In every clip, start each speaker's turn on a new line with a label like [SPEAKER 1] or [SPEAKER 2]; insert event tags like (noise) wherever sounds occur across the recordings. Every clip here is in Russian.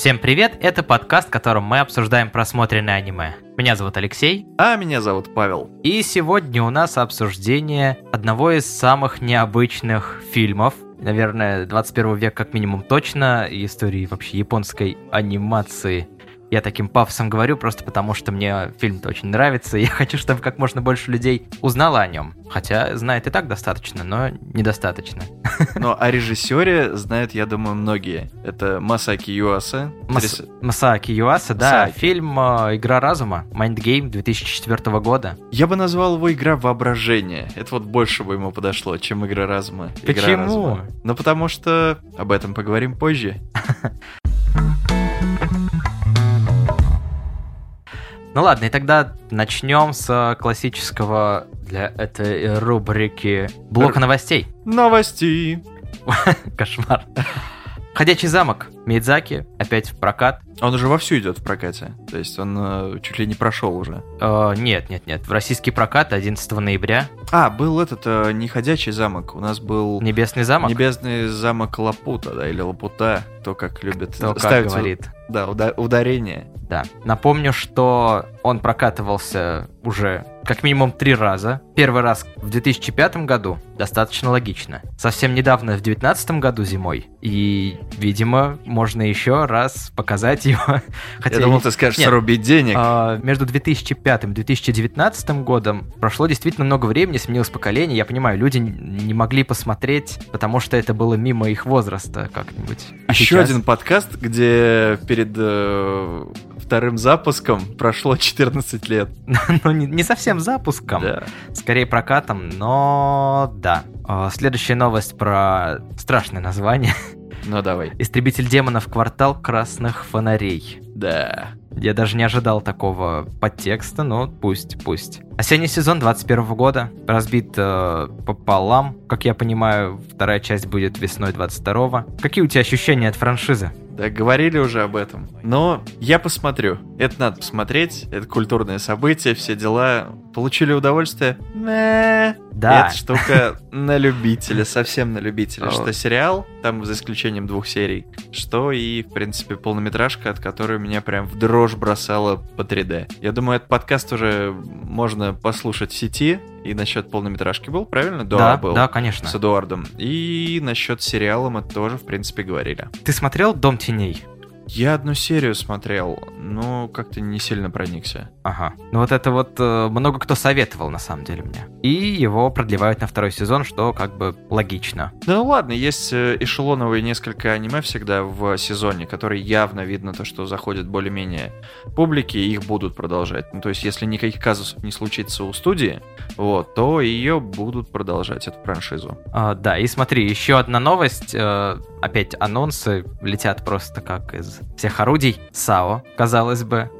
[SPEAKER 1] Всем привет, это подкаст, в котором мы обсуждаем просмотренное аниме. Меня зовут Алексей.
[SPEAKER 2] А меня зовут Павел.
[SPEAKER 1] И сегодня у нас обсуждение одного из самых необычных фильмов, наверное, 21 век как минимум точно, истории вообще японской анимации – я таким пафосом говорю просто потому, что мне фильм-то очень нравится, и я хочу, чтобы как можно больше людей узнало о нем. Хотя знает и так достаточно, но недостаточно.
[SPEAKER 2] Но о режиссере знают, я думаю, многие. Это Масаки Юаса.
[SPEAKER 1] Мас... Масаки Юаса, да. Масаки. Фильм э, «Игра разума», Mind Game 2004 года.
[SPEAKER 2] Я бы назвал его «Игра воображения». Это вот больше бы ему подошло, чем «Игра разума».
[SPEAKER 1] Почему?
[SPEAKER 2] Игра разума. Ну, потому что об этом поговорим позже. (laughs)
[SPEAKER 1] Ну ладно, и тогда начнем с классического для этой рубрики блока новостей.
[SPEAKER 2] Новости. (laughs)
[SPEAKER 1] Кошмар. Ходячий замок. Мидзаки опять в прокат.
[SPEAKER 2] Он уже вовсю идет в прокате. То есть он э, чуть ли не прошел уже.
[SPEAKER 1] Э, нет, нет, нет. В российский прокат 11 ноября.
[SPEAKER 2] А, был этот э, не ходячий замок. У нас был...
[SPEAKER 1] Небесный замок?
[SPEAKER 2] Небесный замок Лапута, да, или Лапута. То, как любит
[SPEAKER 1] Кто ставить как говорит.
[SPEAKER 2] Да, уда- ударение.
[SPEAKER 1] Да. Напомню, что он прокатывался уже как минимум три раза. Первый раз в 2005 году, достаточно логично. Совсем недавно, в 2019 году зимой. И, видимо, можно еще раз показать его. (laughs)
[SPEAKER 2] Хотя Я думал, ты скажешь, Нет, срубить денег.
[SPEAKER 1] А, между 2005 и 2019 годом прошло действительно много времени, сменилось поколение. Я понимаю, люди не могли посмотреть, потому что это было мимо их возраста как-нибудь.
[SPEAKER 2] А Еще сейчас... один подкаст, где перед э, вторым запуском прошло 14 лет. (laughs)
[SPEAKER 1] ну, не, не совсем запуском, да. скорее прокатом, но да. А, следующая новость про страшное название.
[SPEAKER 2] Ну давай.
[SPEAKER 1] Истребитель демонов квартал красных фонарей.
[SPEAKER 2] Да.
[SPEAKER 1] Я даже не ожидал такого подтекста, но пусть, пусть. Осенний сезон 21 года разбит э, пополам. Как я понимаю, вторая часть будет весной 22 Какие у тебя ощущения от франшизы?
[SPEAKER 2] Да, говорили уже об этом. Но я посмотрю. Это надо посмотреть. Это культурное событие, все дела. Получили удовольствие?
[SPEAKER 1] Да. Это
[SPEAKER 2] штука на любителя, совсем на любителя. Что сериал, там за исключением двух серий, что и, в принципе, полнометражка, от которой меня прям в дрожь бросала по 3D. Я думаю, этот подкаст уже можно послушать в сети. И насчет полнометражки был, правильно?
[SPEAKER 1] Да, да был. Да, конечно.
[SPEAKER 2] С Эдуардом. И насчет сериала мы тоже, в принципе, говорили.
[SPEAKER 1] Ты смотрел «Дом теней»?
[SPEAKER 2] Я одну серию смотрел, но как-то не сильно проникся.
[SPEAKER 1] Ага. Ну вот это вот э, много кто советовал, на самом деле, мне. И его продлевают на второй сезон, что как бы логично.
[SPEAKER 2] Да ладно, есть э, эшелоновые несколько аниме всегда в сезоне, которые явно видно то, что заходят более-менее публики, и их будут продолжать. Ну то есть если никаких казусов не случится у студии, вот, то ее будут продолжать, эту франшизу.
[SPEAKER 1] А, да, и смотри, еще одна новость. Э, опять анонсы летят просто как из всех орудий. САО, казалось бы.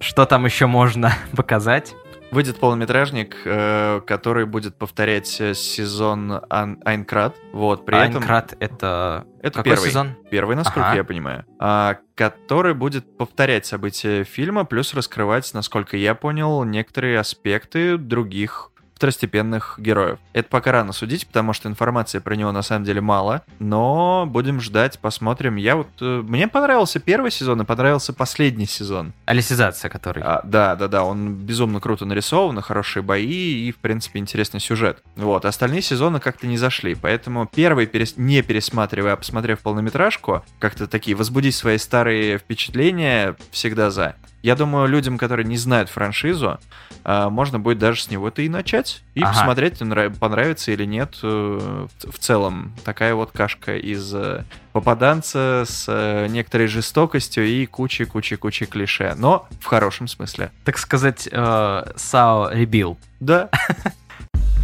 [SPEAKER 1] Что там еще можно (laughs) показать?
[SPEAKER 2] Выйдет полнометражник, э, который будет повторять э, сезон Айнкрат. Вот,
[SPEAKER 1] при Айнкрат этом... это...
[SPEAKER 2] Это
[SPEAKER 1] Какой
[SPEAKER 2] первый.
[SPEAKER 1] сезон?
[SPEAKER 2] Первый, насколько ага. я понимаю. А, который будет повторять события фильма, плюс раскрывать, насколько я понял, некоторые аспекты других второстепенных героев. Это пока рано судить, потому что информации про него на самом деле мало, но будем ждать, посмотрим. Я вот... Э, мне понравился первый сезон и понравился последний сезон.
[SPEAKER 1] Алисизация, который.
[SPEAKER 2] А, да, да, да, он безумно круто нарисован, хорошие бои и, в принципе, интересный сюжет. Вот, остальные сезоны как-то не зашли, поэтому первый, перес... не пересматривая, а посмотрев полнометражку, как-то такие возбудить свои старые впечатления всегда за. Я думаю, людям, которые не знают франшизу, а, можно будет даже с него-то и начать. И ага. посмотреть, понравится или нет. Э, в целом, такая вот кашка из э, попаданца с э, некоторой жестокостью и кучей-кучей-кучей клише. Но в хорошем смысле.
[SPEAKER 1] Так сказать, Сао ребил.
[SPEAKER 2] Да.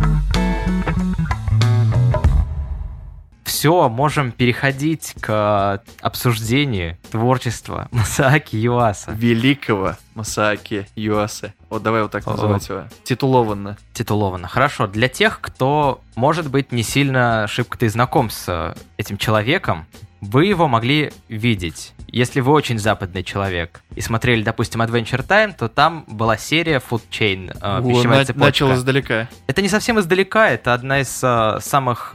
[SPEAKER 2] (laughs)
[SPEAKER 1] все, можем переходить к обсуждению творчества (laughs) Масааки Юаса.
[SPEAKER 2] Великого Масааки Юаса. Вот давай вот так называть его. Титулованно.
[SPEAKER 1] Титулованно. Хорошо. Для тех, кто, может быть, не сильно шибко-то знаком с э, этим человеком, вы его могли видеть. Если вы очень западный человек и смотрели, допустим, Adventure Time, то там была серия Food Chain,
[SPEAKER 2] э, О, на- Начал издалека.
[SPEAKER 1] Это не совсем издалека, это одна из э, самых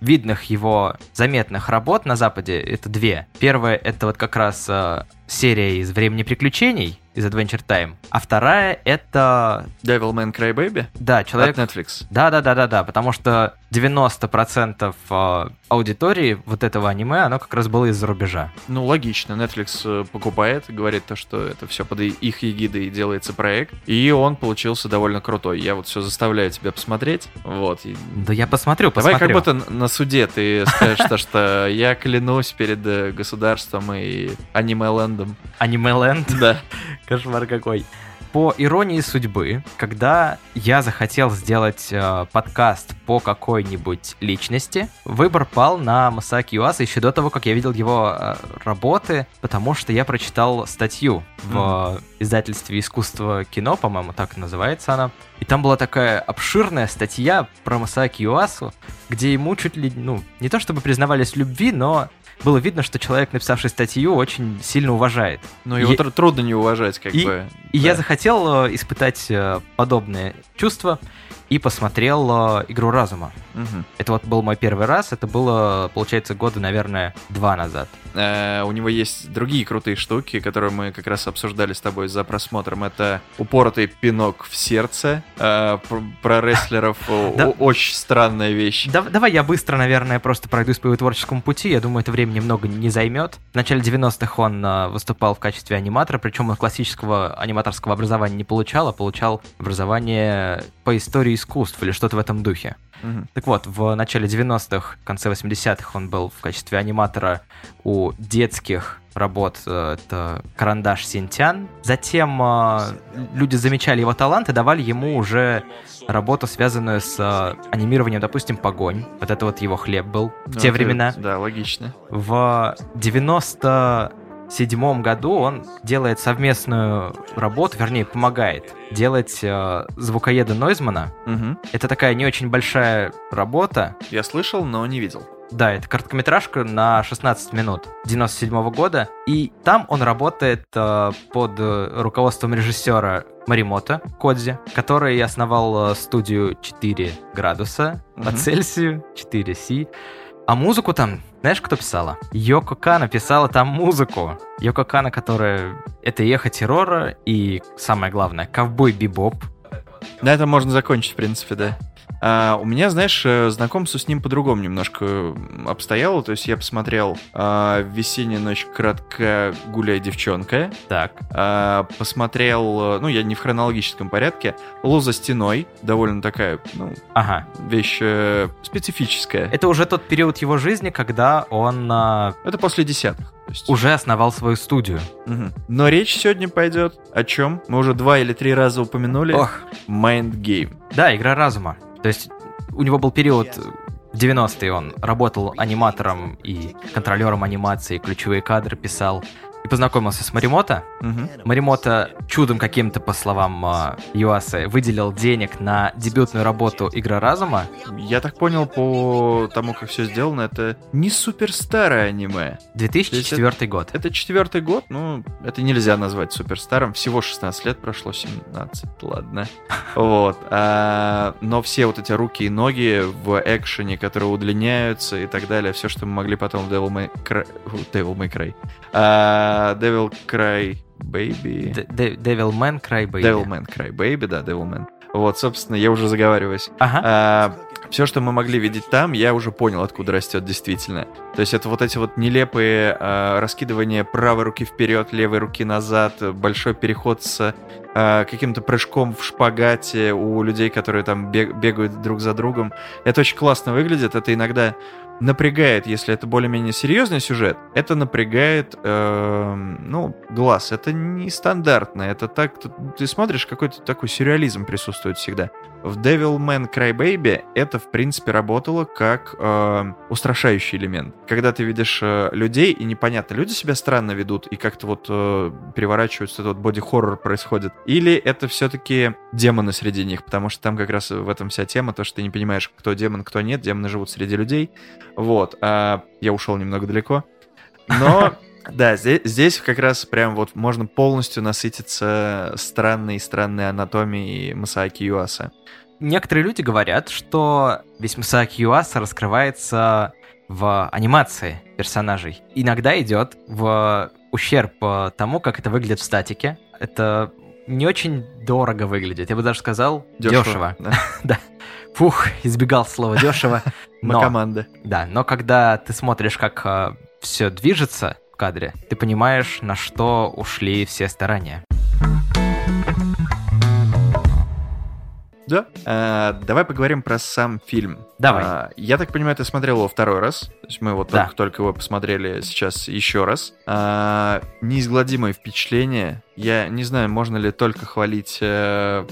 [SPEAKER 1] видных его заметных работ на Западе это две. Первая это вот как раз э, серия из «Времени приключений», из Adventure Time. А вторая это...
[SPEAKER 2] Devilman Crybaby?
[SPEAKER 1] Да, человек...
[SPEAKER 2] От Netflix.
[SPEAKER 1] Да-да-да-да-да, потому что 90% э, аудитории вот этого аниме, оно как раз было из-за рубежа.
[SPEAKER 2] Ну, логично. Netflix э, покупает, говорит то, что это все под их эгидой делается проект, и он получился довольно крутой. Я вот все заставляю тебя посмотреть, вот. И...
[SPEAKER 1] Да я посмотрю, посмотрю.
[SPEAKER 2] Давай как будто на суде ты скажешь то, что я клянусь перед э, государством и аниме-лендом.
[SPEAKER 1] Аниме-ленд?
[SPEAKER 2] Да.
[SPEAKER 1] Кошмар какой. По иронии судьбы, когда я захотел сделать э, подкаст по какой-нибудь личности, выбор пал на Масаки Юаса еще до того, как я видел его э, работы, потому что я прочитал статью в mm. издательстве «Искусство кино», по-моему, так называется она. И там была такая обширная статья про Масаки Юасу, где ему чуть ли, ну, не то чтобы признавались в любви, но было видно, что человек, написавший статью, очень сильно уважает.
[SPEAKER 2] Ну, его и... трудно не уважать, как
[SPEAKER 1] и,
[SPEAKER 2] бы.
[SPEAKER 1] И да. я захотел э, испытать э, подобные чувства и посмотрел э, «Игру разума». Угу. Это вот был мой первый раз, это было, получается, года, наверное, два назад.
[SPEAKER 2] Э, у него есть другие крутые штуки, которые мы как раз обсуждали с тобой за просмотром. Это упоротый пинок в сердце э, про рестлеров. (laughs) Очень странная вещь.
[SPEAKER 1] Давай я быстро, наверное, просто пройдусь по его творческому пути. Я думаю, это время немного не займет. В начале 90-х он э, выступал в качестве аниматора, причем он классического аниматорского образования не получал, а получал образование по истории искусств или что-то в этом духе. Угу. Так вот, в начале 90-х, конце 80-х он был в качестве аниматора у детских работ, э, это «Карандаш Синтян». Затем э, люди замечали его талант и давали ему уже работу, связанную с э, анимированием, допустим, «Погонь». Вот это вот его хлеб был в ну, те времена.
[SPEAKER 2] Да, логично.
[SPEAKER 1] В 90 седьмом году он делает совместную работу, вернее, помогает делать э, звукоеда Нойзмана. Угу. Это такая не очень большая работа.
[SPEAKER 2] Я слышал, но не видел.
[SPEAKER 1] Да, это короткометражка на 16 минут 97 -го года. И там он работает э, под руководством режиссера Маримото Кодзи, который основал э, студию 4 градуса угу. по Цельсию, 4 Си. А музыку там, знаешь, кто писала? Йоко Кана писала там музыку. Йоко Кана, которая... Это «Эхо террора» и, самое главное, «Ковбой Бибоп».
[SPEAKER 2] На этом можно закончить, в принципе, да. А, у меня, знаешь, э, знакомство с ним по-другому немножко обстояло. То есть я посмотрел а, «Весенняя ночь кратко гуляй, девчонка».
[SPEAKER 1] Так.
[SPEAKER 2] А, посмотрел, э, ну, я не в хронологическом порядке, «Лоза стеной». Довольно такая, ну,
[SPEAKER 1] ага.
[SPEAKER 2] вещь э, специфическая.
[SPEAKER 1] Это уже тот период его жизни, когда он... А...
[SPEAKER 2] Это после десятых.
[SPEAKER 1] Есть... Уже основал свою студию.
[SPEAKER 2] Угу. Но речь сегодня пойдет о чем? Мы уже два или три раза упомянули.
[SPEAKER 1] Ох.
[SPEAKER 2] Mind Game.
[SPEAKER 1] Да, игра разума. То есть у него был период в 90-е он работал аниматором и контролером анимации, ключевые кадры писал и познакомился с Маримото. Угу. Маримото чудом каким-то, по словам э, Юасы, выделил денег на дебютную работу «Игра разума».
[SPEAKER 2] Я так понял по тому, как все сделано, это не супер старое аниме.
[SPEAKER 1] 2004 это, год.
[SPEAKER 2] Это четвертый год, ну, это нельзя назвать супер старым. Всего 16 лет прошло, 17, ладно. (laughs) Вот. А, но все вот эти руки и ноги в экшене, которые удлиняются и так далее, все, что мы могли потом в Devil May Cry... Devil May Cry. А, Devil Cry Baby.
[SPEAKER 1] Devil Man Cry Baby.
[SPEAKER 2] Devil Man Cry Baby, да, Devil Man. Вот, собственно, я уже заговариваюсь. Ага. А, все, что мы могли видеть там, я уже понял, откуда растет действительно. То есть это вот эти вот нелепые а, раскидывания правой руки вперед, левой руки назад, большой переход с а, каким-то прыжком в шпагате у людей, которые там бег, бегают друг за другом. Это очень классно выглядит. Это иногда напрягает, если это более-менее серьезный сюжет, это напрягает, э, ну, глаз. Это не стандартно, это так, ты смотришь, какой-то такой сюрреализм присутствует всегда. В Devilman Crybaby это, в принципе, работало как э, устрашающий элемент. Когда ты видишь э, людей, и непонятно, люди себя странно ведут, и как-то вот э, переворачиваются, этот вот боди-хоррор происходит. Или это все-таки демоны среди них, потому что там как раз в этом вся тема, то, что ты не понимаешь, кто демон, кто нет. Демоны живут среди людей. Вот. А я ушел немного далеко. Но (laughs) да, здесь, здесь как раз прям вот можно полностью насытиться странной-странной анатомией Масааки Юаса.
[SPEAKER 1] некоторые люди говорят, что весь Масаки Юаса раскрывается в анимации персонажей. Иногда идет в ущерб э, тому, как это выглядит в статике. Это не очень дорого выглядит. Я бы даже сказал дешево.
[SPEAKER 2] Да. (laughs)
[SPEAKER 1] Да. Фух, избегал слова дешево. (laughs) Но,
[SPEAKER 2] команда.
[SPEAKER 1] да, но когда ты смотришь, как все движется в кадре, ты понимаешь, на что ушли все старания.
[SPEAKER 2] Да. А, давай поговорим про сам фильм.
[SPEAKER 1] Давай.
[SPEAKER 2] А, я так понимаю, ты смотрел его второй раз. То есть мы вот
[SPEAKER 1] Да.
[SPEAKER 2] только, только его посмотрели сейчас еще раз. А, неизгладимое впечатление. Я не знаю, можно ли только хвалить э,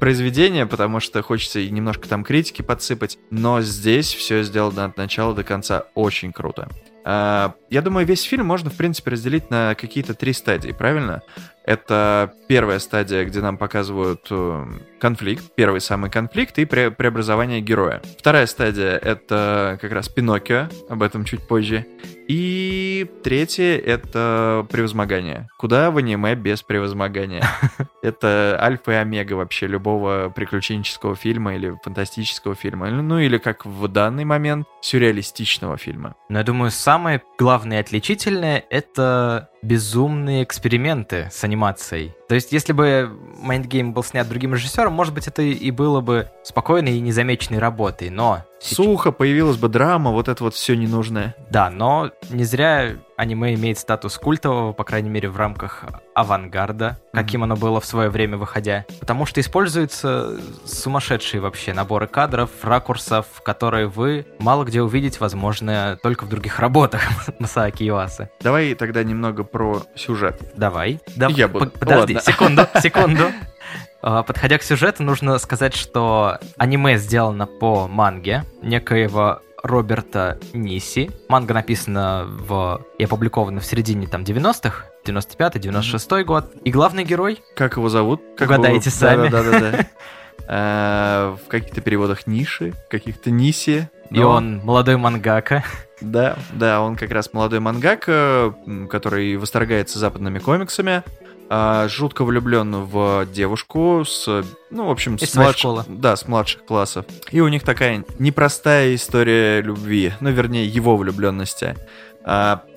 [SPEAKER 2] произведение, потому что хочется и немножко там критики подсыпать. Но здесь все сделано от начала до конца очень круто. А, я думаю, весь фильм можно, в принципе, разделить на какие-то три стадии, правильно? Это первая стадия, где нам показывают э, конфликт, первый самый конфликт и пре- преобразование героя. Вторая стадия — это как раз Пиноккио, об этом чуть позже. И третье — это превозмогание. Куда в аниме без превозмогания? (laughs) Это альфа и омега вообще любого приключенческого фильма или фантастического фильма. Ну или как в данный момент сюрреалистичного фильма.
[SPEAKER 1] Но я думаю, самое главное и отличительное — это безумные эксперименты с анимацией. То есть, если бы Mind Game был снят другим режиссером, может быть, это и было бы спокойной и незамеченной работой, но...
[SPEAKER 2] Сухо, появилась бы драма, вот это вот все ненужное.
[SPEAKER 1] Да, но не зря аниме имеет статус культового, по крайней мере, в рамках авангарда, каким оно было в свое время выходя. Потому что используются сумасшедшие вообще наборы кадров, ракурсов, которые вы мало где увидеть, возможно, только в других (laughs) работах Масааки Юасы.
[SPEAKER 2] Давай тогда немного про сюжет.
[SPEAKER 1] Давай. Да,
[SPEAKER 2] Я буду.
[SPEAKER 1] Подожди,
[SPEAKER 2] Ладно.
[SPEAKER 1] секунду, (laughs) секунду. А, Подходя к сюжету, нужно сказать, что аниме сделано по манге некоего Роберта Ниси. Манга написана в... и опубликована в середине там 90-х, 95-96 год. И главный герой,
[SPEAKER 2] Как его зовут? Как
[SPEAKER 1] Угадайте
[SPEAKER 2] его-
[SPEAKER 1] сами.
[SPEAKER 2] Да-да-да. (laughs) А, В каких-то переводах Ниши, каких-то Ниси.
[SPEAKER 1] и
[SPEAKER 2] Но-
[SPEAKER 1] он молодой мангака.
[SPEAKER 2] Да, да, он как раз молодой мангака, м, который восторгается западными комиксами, а, жутко влюблен в девушку с, ну, в общем,
[SPEAKER 1] Из
[SPEAKER 2] с,
[SPEAKER 1] своей
[SPEAKER 2] младш-
[SPEAKER 1] школы.
[SPEAKER 2] Да, с младших классов. И у них такая непростая история любви, ну, вернее, его влюбленности.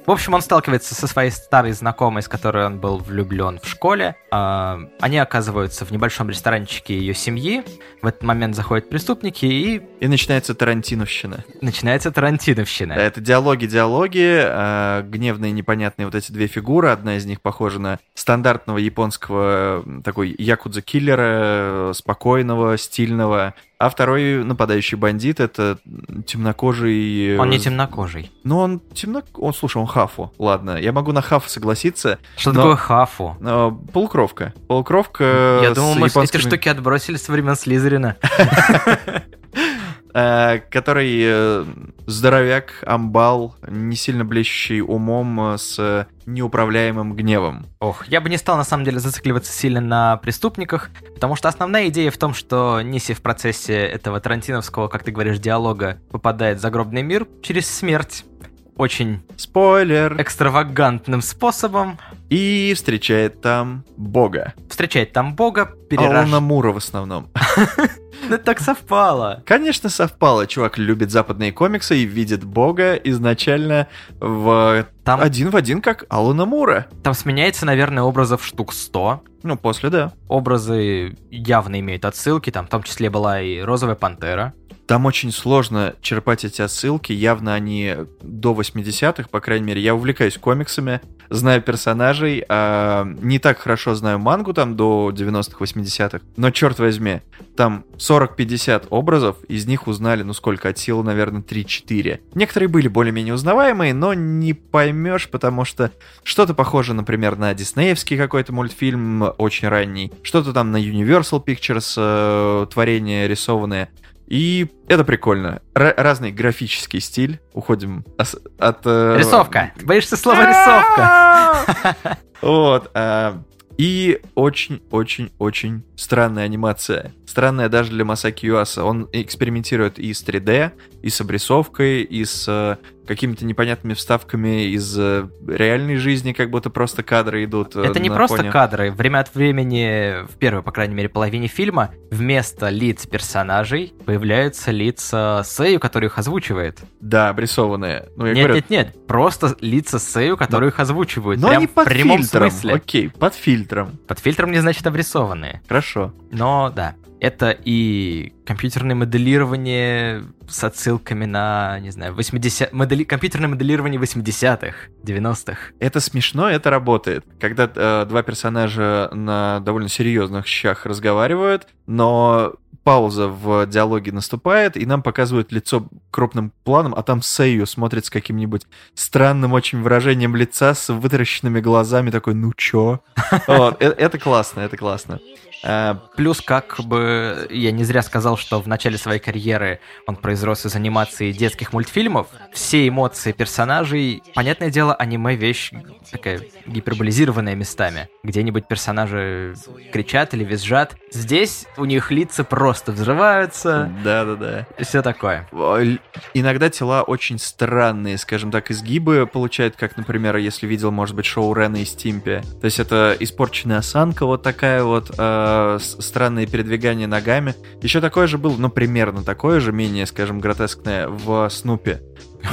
[SPEAKER 1] В общем, он сталкивается со своей старой знакомой, с которой он был влюблен в школе. А, Они оказываются в небольшом ресторанчике ее семьи. В этот момент заходят преступники, и
[SPEAKER 2] и начинается Тарантиновщина.
[SPEAKER 1] начинается Тарантиновщина.
[SPEAKER 2] Да, это диалоги, диалоги, а, гневные, непонятные вот эти две фигуры. Одна из них похожа на стандартного японского такой якудза-киллера, э, спокойного, стильного. А второй нападающий бандит — это темнокожий...
[SPEAKER 1] Он не
[SPEAKER 2] э,
[SPEAKER 1] темнокожий.
[SPEAKER 2] Ну, он темно... Он, слушай, он хафу. Ладно, я могу на хафу согласиться.
[SPEAKER 1] Что
[SPEAKER 2] Но-
[SPEAKER 1] такое хафу?
[SPEAKER 2] но полукровка. Полукровка
[SPEAKER 1] Я думал, мы эти
[SPEAKER 2] японскими-
[SPEAKER 1] штуки отбросили со времен Слизерина. (laughs)
[SPEAKER 2] э, который э, здоровяк, амбал, не сильно блещущий умом, э, с неуправляемым гневом.
[SPEAKER 1] Ох, я бы не стал на самом деле зацикливаться сильно на преступниках, потому что основная идея в том, что Ниси в процессе этого тарантиновского, как ты говоришь, диалога попадает в загробный мир через смерть. Очень
[SPEAKER 2] Спойлер!
[SPEAKER 1] экстравагантным способом.
[SPEAKER 2] И встречает там Бога.
[SPEAKER 1] Встречает там бога,
[SPEAKER 2] Алана
[SPEAKER 1] перерождает.
[SPEAKER 2] Мура в основном. (laughs)
[SPEAKER 1] Ну так совпало.
[SPEAKER 2] Конечно, совпало. Чувак любит западные комиксы и видит Бога изначально в
[SPEAKER 1] Там,
[SPEAKER 2] один в один, как Алана Мура.
[SPEAKER 1] там сменяется, наверное, образов штук 100.
[SPEAKER 2] Ну, после, да.
[SPEAKER 1] Образы явно имеют отсылки, там в том числе была и Розовая Пантера.
[SPEAKER 2] Там очень сложно черпать эти отсылки, явно они до 80-х, по крайней мере. Я увлекаюсь комиксами, знаю персонажей, а не так хорошо знаю мангу там до 90-х, 80-х, но черт возьми, там 40-50 образов, из них узнали, ну сколько, от силы, наверное, 3-4. Некоторые были более-менее узнаваемые, но не поймешь, потому что что-то похоже, например, на диснеевский какой-то мультфильм очень ранний, что-то там на Universal Pictures э, творения рисованные. И это прикольно. Р- разный графический стиль. Уходим ос- от... э,
[SPEAKER 1] Рисовка. Ты боишься слова рисовка? (laughs)
[SPEAKER 2] Вот. а, И очень-очень-очень странная анимация. Странная даже для Масаки Юаса. Он экспериментирует и с 3D, и с обрисовкой, и с э, какими-то непонятными вставками из э, реальной жизни, как будто просто кадры идут. э,
[SPEAKER 1] Это не просто
[SPEAKER 2] фоне.
[SPEAKER 1] кадры. Время от времени, в первой, по крайней мере, половине фильма, вместо лиц персонажей появляются лица Сэю, который их озвучивает.
[SPEAKER 2] Да, обрисованные. Ну, я
[SPEAKER 1] нет,
[SPEAKER 2] говорю,
[SPEAKER 1] нет, нет, просто лица Сэю, которые их озвучивают.
[SPEAKER 2] но
[SPEAKER 1] Прям
[SPEAKER 2] не под
[SPEAKER 1] в прямом
[SPEAKER 2] фильтром.
[SPEAKER 1] смысле.
[SPEAKER 2] Окей, под фильтром.
[SPEAKER 1] Под фильтром не значит обрисованные.
[SPEAKER 2] Хорошо.
[SPEAKER 1] Но да, это и компьютерное моделирование с отсылками на, не знаю, 80... Модели... компьютерное моделирование 80-х, 90-х.
[SPEAKER 2] Это смешно, это работает. Когда э, два персонажа на довольно серьезных щах разговаривают, но пауза в диалоге наступает, и нам показывают лицо крупным планом, а там Сэйю смотрит с каким-нибудь странным очень выражением лица, с вытаращенными глазами, такой, ну чё? (laughs) Э- Это классно, это классно. А,
[SPEAKER 1] Плюс, как бы, я не зря сказал, что в начале своей карьеры он произрос из анимации детских мультфильмов. Все эмоции персонажей, понятное дело, аниме вещь такая гиперболизированная местами. Где-нибудь персонажи кричат или визжат. Здесь у них лица просто взрываются,
[SPEAKER 2] Да-да-да.
[SPEAKER 1] все такое.
[SPEAKER 2] Иногда тела очень странные, скажем так, изгибы получают, как, например, если видел, может быть, шоу Рена и Стимпи. То есть это испорченная осанка вот такая вот, э, с- странные передвигания ногами. Еще такое же было, ну, примерно такое же, менее, скажем, гротескное в Снупе.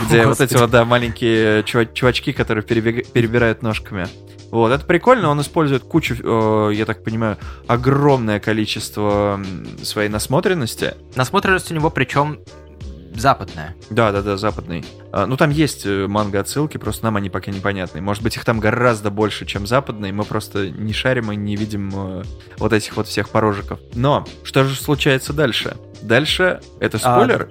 [SPEAKER 2] Где
[SPEAKER 1] О,
[SPEAKER 2] вот эти вот, да, маленькие чува- чувачки, которые перебег- перебирают ножками. Вот, это прикольно, он использует кучу, э, я так понимаю, огромное количество своей насмотренности.
[SPEAKER 1] Насмотренность у него причем западная.
[SPEAKER 2] Да, да, да, западный. А, ну, там есть э, манго-отсылки, просто нам они пока непонятны. Может быть, их там гораздо больше, чем западные. Мы просто не шарим и не видим э, вот этих вот всех порожиков. Но что же случается дальше? Дальше это
[SPEAKER 1] А,
[SPEAKER 2] спойлер.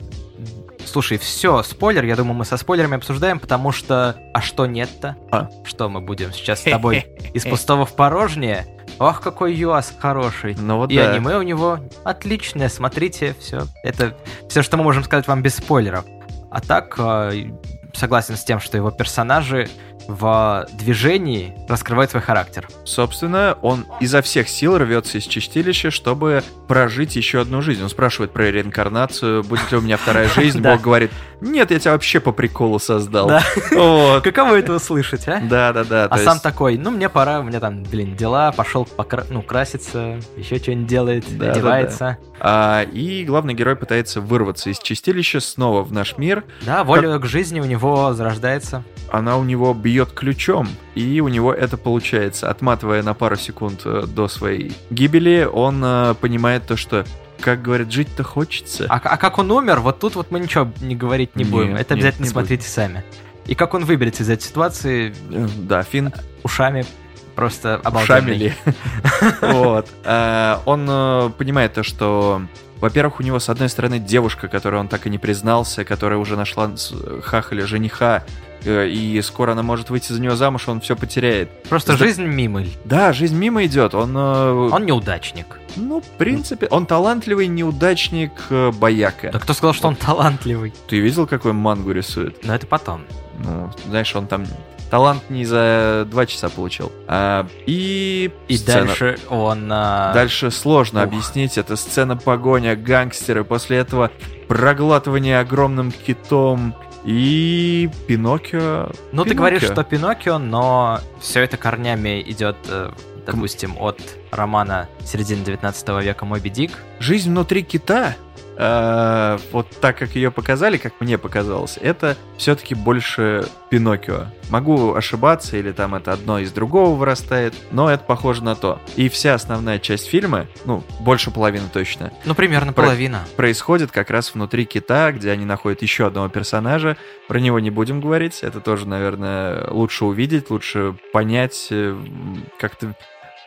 [SPEAKER 1] Слушай, все, спойлер, я думаю, мы со спойлерами обсуждаем, потому что... А что нет-то?
[SPEAKER 2] А?
[SPEAKER 1] Что мы будем сейчас с тобой (laughs) из пустого в порожнее? Ох, какой ЮАС хороший.
[SPEAKER 2] Ну вот
[SPEAKER 1] И
[SPEAKER 2] да.
[SPEAKER 1] аниме у него отличное, смотрите, все. Это все, что мы можем сказать вам без спойлеров. А так, э, согласен с тем, что его персонажи в движении раскрывают свой характер.
[SPEAKER 2] Собственно, он изо всех сил рвется из чистилища, чтобы прожить еще одну жизнь. Он спрашивает про реинкарнацию, будет ли у меня вторая (laughs) жизнь. Бог говорит, нет, я тебя вообще по приколу создал.
[SPEAKER 1] Да.
[SPEAKER 2] Вот.
[SPEAKER 1] Каково это услышать, а?
[SPEAKER 2] Да, да, да.
[SPEAKER 1] А сам
[SPEAKER 2] есть-
[SPEAKER 1] такой, ну мне пора, у меня там, блин, дела, пошел покра... ну, краситься, еще что-нибудь делает,
[SPEAKER 2] Да, да,
[SPEAKER 1] одевается.
[SPEAKER 2] А, и главный герой пытается вырваться из чистилища снова в наш мир.
[SPEAKER 1] Да, воля к жизни у него зарождается.
[SPEAKER 2] Она у него бьет ключом, и у него это получается. Отматывая на пару секунд э, до своей гибели, он э, понимает то, что, как говорят, жить-то хочется.
[SPEAKER 1] А, а как он умер, вот тут вот мы ничего не говорить не
[SPEAKER 2] Нет,
[SPEAKER 1] будем. Это
[SPEAKER 2] нет,
[SPEAKER 1] обязательно
[SPEAKER 2] не
[SPEAKER 1] смотрите сами. И как он выберется из этой ситуации,
[SPEAKER 2] Э, Да, Финн
[SPEAKER 1] ушами просто
[SPEAKER 2] ушами
[SPEAKER 1] обалденный.
[SPEAKER 2] ли. (laughs) Вот. А, Он э, понимает то, что во-первых, у него, с одной стороны, девушка, которой он так и не признался, которая уже нашла хахаля жениха, э, и скоро она может выйти за него замуж, он все потеряет.
[SPEAKER 1] Просто
[SPEAKER 2] Сда-
[SPEAKER 1] жизнь мимоль.
[SPEAKER 2] Да, жизнь мимо идет. Он, э,
[SPEAKER 1] Он неудачник.
[SPEAKER 2] ну, в принципе, он талантливый неудачник э, бояка.
[SPEAKER 1] Да кто сказал, что он талантливый?
[SPEAKER 2] Ты видел, какой мангу рисует?
[SPEAKER 1] Но это потом.
[SPEAKER 2] Ну, знаешь, он там талант не за два часа получил. А, и
[SPEAKER 1] И
[SPEAKER 2] сцена.
[SPEAKER 1] дальше он... а,
[SPEAKER 2] Дальше сложно
[SPEAKER 1] Ух.
[SPEAKER 2] объяснить. Это сцена погоня, гангстеры. После этого проглатывание огромным китом. И Пиноккио...
[SPEAKER 1] Ну, ты
[SPEAKER 2] Пиноккио.
[SPEAKER 1] говоришь, что Пиноккио, но все это корнями идет, э, допустим, от романа середины 19 века «Моби Дик».
[SPEAKER 2] Жизнь внутри кита, э, вот так как ее показали, как мне показалось, это все-таки больше Пиноккио. Могу ошибаться, или там это одно из другого вырастает, но это похоже на то. И вся основная часть фильма, ну, больше половины точно,
[SPEAKER 1] Ну, примерно
[SPEAKER 2] Про-
[SPEAKER 1] половина.
[SPEAKER 2] происходит как раз внутри кита, где они находят еще одного персонажа. Про него не будем говорить, это тоже, наверное, лучше увидеть, лучше понять, э, как-то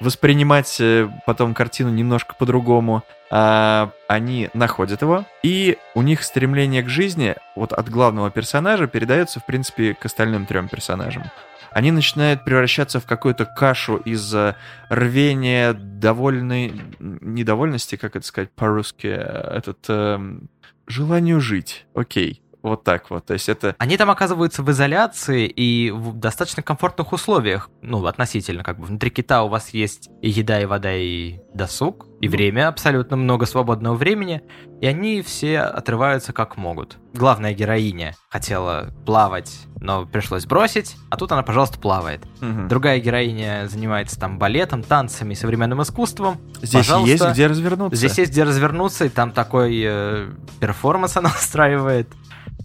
[SPEAKER 2] воспринимать э, потом картину немножко по-другому. А, они находят его, и у них стремление к жизни вот от главного персонажа передается, в принципе, к остальным трем персонажам. Они начинают превращаться в какую-то кашу из э, рвения, довольной... Недовольности, как это сказать по-русски? э, Этот... эм, желанию жить. Окей. Вот так вот. То есть это...
[SPEAKER 1] Они там оказываются в изоляции и в достаточно комфортных условиях. Ну, относительно, как бы внутри кита у вас есть и еда, и вода, и досуг, и время, абсолютно много свободного времени, и они все отрываются как могут. Главная героиня хотела плавать, но пришлось бросить, а тут она, пожалуйста, плавает.
[SPEAKER 2] Мгм.
[SPEAKER 1] Другая героиня занимается там балетом, танцами, современным искусством.
[SPEAKER 2] Здесь
[SPEAKER 1] Пожалуйста.
[SPEAKER 2] есть где развернуться.
[SPEAKER 1] Здесь есть где развернуться, и там такой э, перформанс она (laughs) устраивает.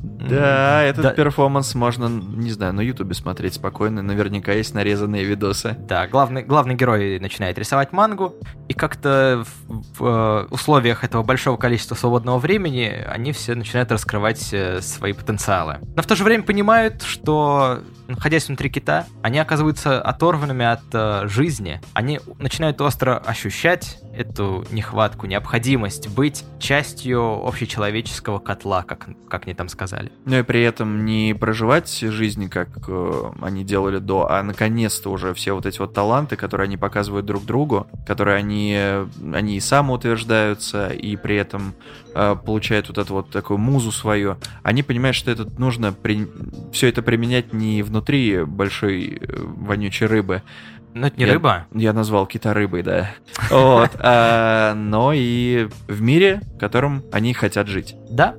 [SPEAKER 2] Да, этот перформанс можно, не знаю, на Ютубе смотреть спокойно. Наверняка есть нарезанные видосы.
[SPEAKER 1] Да, главный, главный герой начинает рисовать мангу, и как-то в, в, э, условиях этого большого количества свободного времени они все начинают раскрывать э, свои потенциалы. Но в то же время понимают, что, находясь внутри кита, они оказываются оторванными от э, жизни. Они начинают остро ощущать эту нехватку, необходимость быть частью общечеловеческого котла, как, как они там сказали.
[SPEAKER 2] Но и при этом не проживать жизнь, как э, они делали до, а наконец-то уже все вот эти вот таланты, которые они показывают друг другу, которые они, они и самоутверждаются, и при этом э, получают вот эту вот такую музу свою, они понимают, что это нужно при... все это применять не внутри большой э, вонючей рыбы,
[SPEAKER 1] Но это не
[SPEAKER 2] Я-
[SPEAKER 1] рыба.
[SPEAKER 2] Я назвал кита рыбой, да. (laughs) Вот. а, Но и в мире, в котором они хотят жить.
[SPEAKER 1] Да.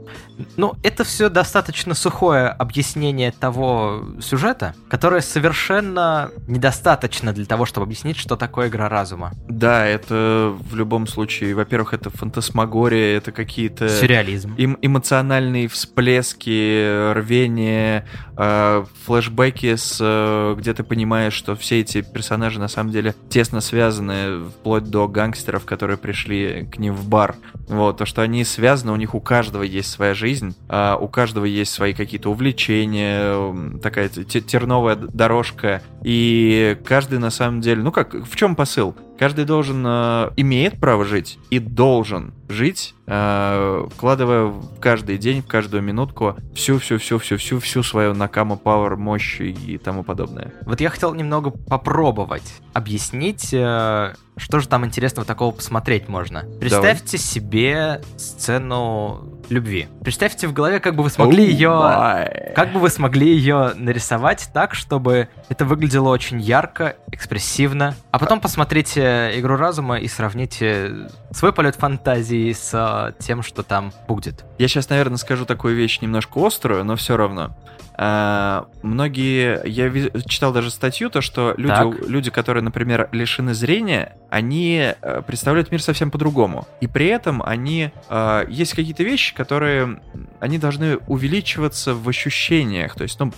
[SPEAKER 1] Ну, это все достаточно сухое объяснение того сюжета, которое совершенно недостаточно для того, чтобы объяснить, что такое игра разума.
[SPEAKER 2] Да, это в любом случае, во-первых, это фантасмагория, это какие-то
[SPEAKER 1] Сюрреализм.
[SPEAKER 2] эм- эмоциональные всплески, рвение, э, флешбеки, с, э, где ты понимаешь, что все эти персонажи на самом деле тесно связаны, вплоть до гангстеров, которые пришли к ним в бар. Вот, то, что они связаны, у них у каждого есть своя жизнь, а у каждого есть свои какие-то увлечения, такая те- терновая дорожка, и каждый на самом деле, ну как, в чем посыл? Каждый должен, э, имеет право жить и должен жить, э, вкладывая в каждый день, в каждую минутку всю-всю-всю-всю-всю всю свою накаму, пауэр, мощь и тому подобное.
[SPEAKER 1] Вот я хотел немного попробовать объяснить, э, что же там интересного такого посмотреть можно. Представьте себе сцену любви. Представьте в голове, как бы вы смогли
[SPEAKER 2] Oh
[SPEAKER 1] ее...
[SPEAKER 2] my.
[SPEAKER 1] Как бы вы смогли ее нарисовать так, чтобы это выглядело очень ярко, экспрессивно, а потом посмотрите «Игру разума» и сравните свой полет фантазии с э, тем, что там будет.
[SPEAKER 2] Я сейчас, наверное, скажу такую вещь немножко острую, но все равно. А, многие, я читал даже статью, то, что люди,
[SPEAKER 1] Так.
[SPEAKER 2] люди, которые, например, лишены зрения, они э, представляют мир совсем по-другому. И при этом они, э, есть какие-то вещи, которые, они должны увеличиваться в ощущениях, то есть, ну,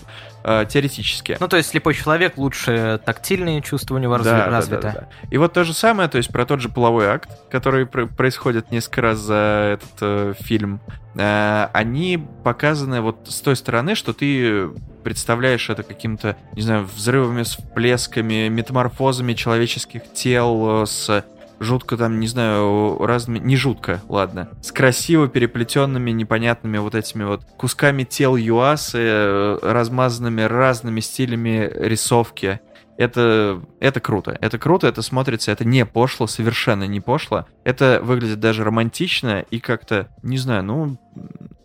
[SPEAKER 2] теоретически.
[SPEAKER 1] Ну, то есть слепой человек, лучше тактильные чувства у него
[SPEAKER 2] Да,
[SPEAKER 1] разви-
[SPEAKER 2] да, да,
[SPEAKER 1] развиты.
[SPEAKER 2] да, да. И вот то же самое, то есть про тот же половой акт, который пр- происходит несколько раз за этот э, фильм, э, они показаны вот с той стороны, что ты представляешь это каким-то, не знаю, взрывами, всплесками, метаморфозами человеческих тел, э, с жутко там, не знаю, разными... Не жутко, ладно. С красиво переплетенными, непонятными вот этими вот кусками тел Юасы, э, размазанными разными стилями рисовки. Это, это круто. Это круто, это смотрится, это не пошло, совершенно не пошло. Это выглядит даже романтично и как-то, не знаю, ну...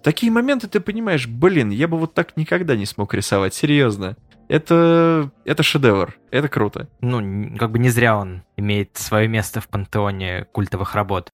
[SPEAKER 2] Такие моменты ты понимаешь, блин, я бы вот так никогда не смог рисовать, серьезно. Это, это шедевр, это круто.
[SPEAKER 1] Ну, как бы не зря он имеет свое место в пантеоне культовых работ.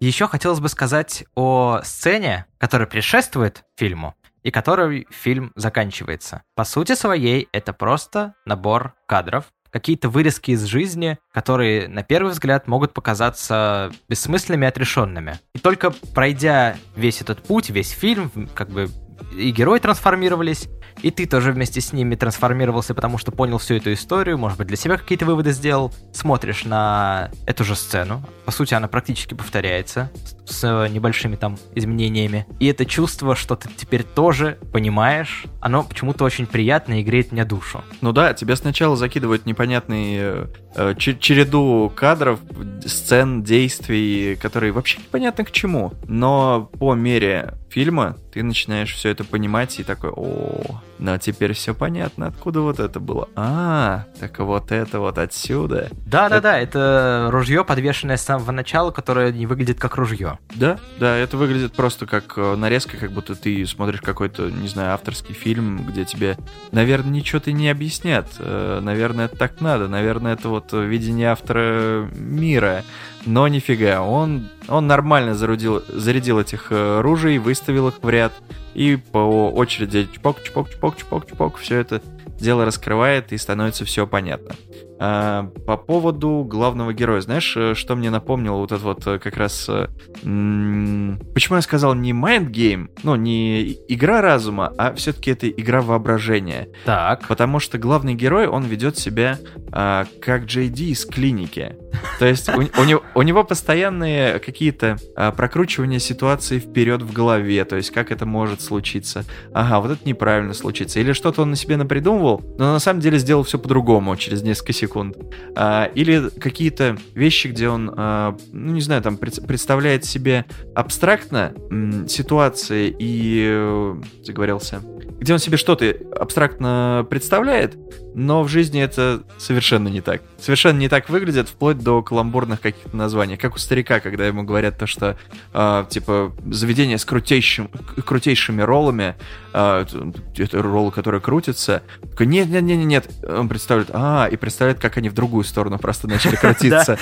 [SPEAKER 1] Еще хотелось бы сказать о сцене, которая предшествует фильму, и которой фильм заканчивается. По сути своей, это просто набор кадров, какие-то вырезки из жизни, которые на первый взгляд могут показаться бессмысленными и отрешенными. И только пройдя весь этот путь, весь фильм, как бы и герои трансформировались, и ты тоже вместе с ними трансформировался, потому что понял всю эту историю, может быть, для себя какие-то выводы сделал. Смотришь на эту же сцену. По сути, она практически повторяется с, с небольшими там изменениями. И это чувство, что ты теперь тоже понимаешь, оно почему-то очень приятно и греет мне душу.
[SPEAKER 2] Ну да, тебя сначала закидывают непонятной э, э, череду кадров, сцен, действий, которые вообще непонятно к чему. Но по мере фильма ты начинаешь все это понимать и такой, о, ну теперь все понятно, откуда вот это было. А, так вот это вот отсюда.
[SPEAKER 1] Да-да-да, это... это ружье, подвешенное с самого начала, которое не выглядит как ружье.
[SPEAKER 2] Да, да, это выглядит просто как э, нарезка, как будто ты смотришь какой-то, не знаю, авторский фильм, где тебе, наверное, ничего ты не объяснят. Э, наверное, это так надо. Наверное, это вот видение автора мира. Но нифига, он, он нормально зарудил, зарядил этих э, ружей, выставил их в ряд, и по очереди чпок, чпок, чпок, чпок, чпок, все это дело раскрывает, и становится все понятно. А, по поводу главного героя, знаешь, э, что мне напомнило вот это вот э, как раз... Э, почему я сказал не mind game, ну, не игра разума, а все-таки это игра воображения.
[SPEAKER 1] Так.
[SPEAKER 2] Потому что главный герой, он ведет себя а, как Джей из клиники. То есть у, у, него, у него постоянные какие-то а, прокручивания ситуации вперед в голове, то есть как это может случиться. Ага, вот это неправильно случится. Или что-то он на себе напридумывал, но на самом деле сделал все по-другому через несколько секунд секунд. А, или какие-то вещи, где он, а, ну не знаю, там представляет себе абстрактно ситуации и э, заговорился где он себе что-то абстрактно представляет, но в жизни это совершенно не так. Совершенно не так выглядит, вплоть до каламбурных каких-то названий. Как у старика, когда ему говорят то, что, э, типа, заведение с крутейшим, крутейшими роллами, э, это роллы, которые крутятся. Нет, нет, нет, нет, Он представляет, а, и представляет, как они в другую сторону просто (laughs) начали крутиться.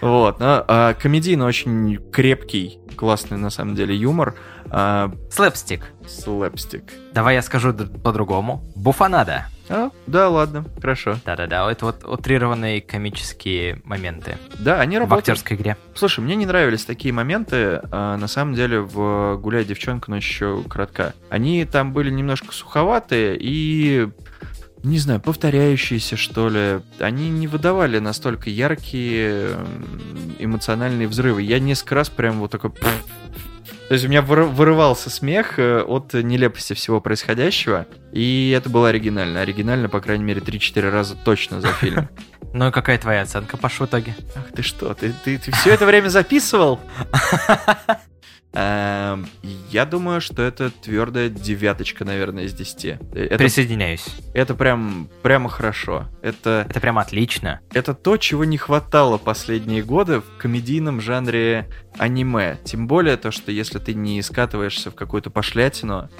[SPEAKER 2] Вот. А, комедийно очень крепкий, классный, на самом деле, юмор.
[SPEAKER 1] А, слэпстик.
[SPEAKER 2] Слэпстик.
[SPEAKER 1] Давай я скажу по-другому. Буфанада.
[SPEAKER 2] А, да, ладно, хорошо.
[SPEAKER 1] Да-да-да, это вот утрированные комические моменты.
[SPEAKER 2] Да, они работают.
[SPEAKER 1] В актерской игре.
[SPEAKER 2] Слушай, мне не нравились такие моменты. А, на самом деле в «Гуляй, девчонка», но еще кратка. Они там были немножко суховатые и не знаю, повторяющиеся, что ли. Они не выдавали настолько яркие эмоциональные взрывы. Я несколько раз прям вот такой то есть у меня вырывался смех э, от нелепости всего происходящего, и это было оригинально. Оригинально, по крайней мере, 3-4 раза точно за фильм. (laughs)
[SPEAKER 1] Ну и какая твоя оценка по в итоге?
[SPEAKER 2] Ах ты что, ты, ты, ты все это время записывал? (laughs) Эм, я думаю, что это твердая девяточка, наверное, из десяти. Это,
[SPEAKER 1] Присоединяюсь.
[SPEAKER 2] Это прям прямо хорошо. Это,
[SPEAKER 1] это прям отлично.
[SPEAKER 2] Это то, чего не хватало последние годы в комедийном жанре аниме. Тем более то, что если ты не скатываешься в какую-то пошлятину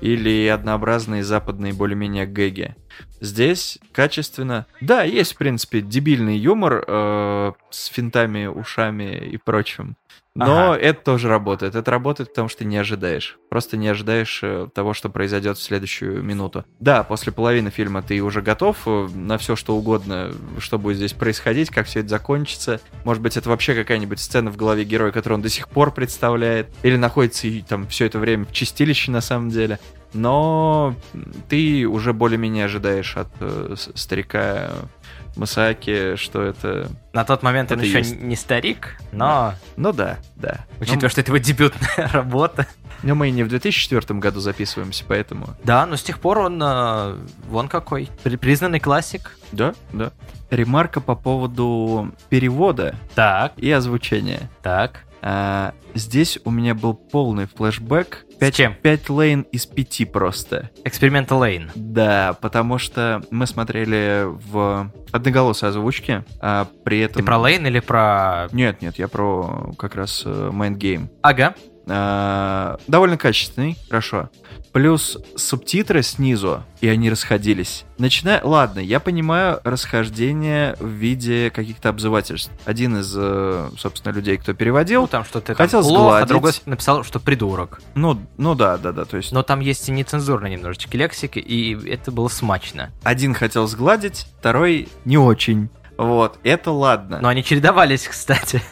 [SPEAKER 2] или однообразные западные более-менее гэги. Здесь качественно. Да, есть, в принципе, дебильный юмор э, с финтами, ушами и прочим. Но ага. это тоже работает. Это работает, потому что не ожидаешь. Просто не ожидаешь э, того, что произойдет в следующую минуту. Да, после половины фильма ты уже готов э, на все, что угодно, что будет здесь происходить, как все это закончится. Может быть, это вообще какая-нибудь сцена в голове героя, которую он до сих пор представляет. Или находится и там все это время в чистилище на самом деле. Но ты уже более-менее ожидаешь от э, старика Масаки, что это...
[SPEAKER 1] На тот момент это он еще есть. не старик, но...
[SPEAKER 2] Ну да, да.
[SPEAKER 1] Учитывая, ну, что это его дебютная (laughs) работа.
[SPEAKER 2] Но мы и не в 2004 году записываемся, поэтому...
[SPEAKER 1] Да, но с тех пор он э, вон какой. Признанный классик.
[SPEAKER 2] Да, да. Ремарка по поводу перевода
[SPEAKER 1] так.
[SPEAKER 2] и озвучения.
[SPEAKER 1] Так.
[SPEAKER 2] А, здесь у меня был полный флешбэк 5, чем? 5 лейн из 5 просто.
[SPEAKER 1] Эксперимента лейн.
[SPEAKER 2] Да, потому что мы смотрели в одноголосой озвучке, а при этом...
[SPEAKER 1] Ты про лейн или про...
[SPEAKER 2] Нет, нет, я про как раз Mind Game.
[SPEAKER 1] Ага.
[SPEAKER 2] А, довольно качественный, хорошо. Плюс субтитры снизу, и они расходились. Начиная... Ладно, я понимаю расхождение в виде каких-то обзывательств. Один из, э, собственно, людей, кто переводил,
[SPEAKER 1] ну, там что-то
[SPEAKER 2] хотел
[SPEAKER 1] там плохо, а другой написал, что придурок.
[SPEAKER 2] Ну, ну да, да, да, то есть...
[SPEAKER 1] Но там есть и нецензурная немножечко лексика, и это было смачно.
[SPEAKER 2] Один хотел сгладить, второй не очень. Вот, это ладно.
[SPEAKER 1] Но они чередовались, (laughs) кстати.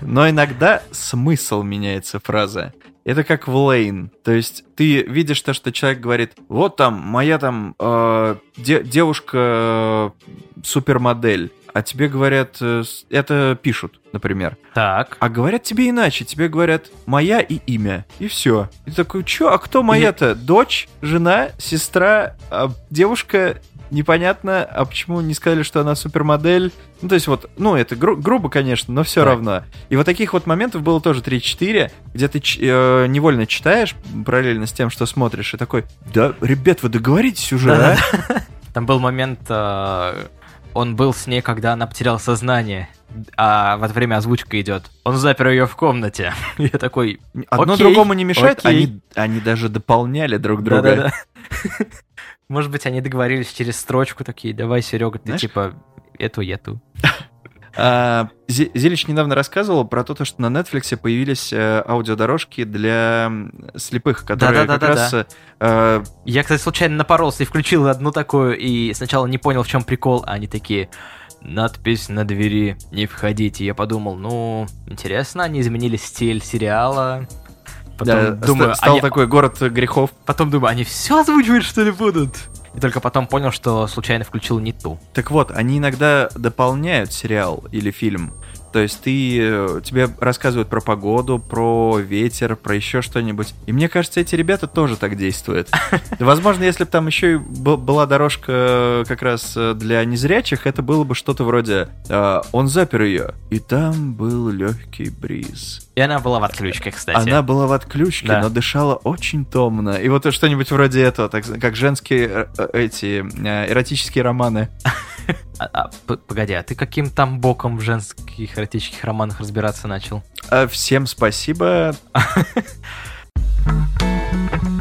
[SPEAKER 2] Но иногда смысл меняется фраза. Это как в Лейн. То есть ты видишь то, что человек говорит, вот там моя там э, де- девушка э, супермодель. А тебе говорят, э, это пишут, например.
[SPEAKER 1] Так.
[SPEAKER 2] А говорят тебе иначе. Тебе говорят моя и имя. И все. И ты такой, чё, а кто моя-то? Дочь, жена, сестра, а девушка непонятно, а почему не сказали, что она супермодель? Ну, то есть вот, ну, это гру- грубо, конечно, но все
[SPEAKER 1] Так.
[SPEAKER 2] равно. И вот таких вот моментов было тоже 3-4, где ты э, невольно читаешь параллельно с тем, что смотришь, и такой, да, ребят, вы договоритесь уже, а?
[SPEAKER 1] Там был момент, э, он был с ней, когда она потеряла сознание, а в это время озвучка идет. Он запер ее в комнате. (laughs) Я такой,
[SPEAKER 2] Одно
[SPEAKER 1] Окей,
[SPEAKER 2] другому не мешает,
[SPEAKER 1] окей.
[SPEAKER 2] они, они даже дополняли друг друга.
[SPEAKER 1] да-да-да. Может быть, они договорились через строчку такие, давай, Серега, ты
[SPEAKER 2] Знаешь-
[SPEAKER 1] типа эту, эту. (laughs)
[SPEAKER 2] А, Зе- Зелич недавно рассказывал про то, что на Netflix появились э, аудиодорожки для слепых, которые как раз... э,
[SPEAKER 1] Я, кстати, случайно напоролся и включил одну такую, и сначала не понял, в чем прикол, а они такие, надпись на двери, не входите. Я подумал, ну, интересно, они изменили стиль сериала. Потом
[SPEAKER 2] да,
[SPEAKER 1] думаю,
[SPEAKER 2] ста- стал
[SPEAKER 1] они-
[SPEAKER 2] такой город грехов.
[SPEAKER 1] потом думаю, они все озвучивать, что ли, будут? И только потом понял, что случайно включил не ту.
[SPEAKER 2] Так вот, они иногда дополняют сериал или фильм. То есть ты, э, тебе рассказывают про погоду, про ветер, про еще что-нибудь. И мне кажется, эти ребята тоже так действуют. (laughs) Возможно, если бы там еще и была дорожка э, как раз э, для незрячих, это было бы что-то вроде э, «Он запер ее, и там был легкий бриз».
[SPEAKER 1] И она была в отключке, кстати.
[SPEAKER 2] Она была в отключке,
[SPEAKER 1] Да.
[SPEAKER 2] но дышала очень томно. И вот что-нибудь вроде этого, так, как женские э, эти э, эротические романы. (laughs) (laughs)
[SPEAKER 1] А- а, погоди, а ты каким там боком в женских эротических романах разбираться начал?
[SPEAKER 2] А, Всем спасибо. (laughs)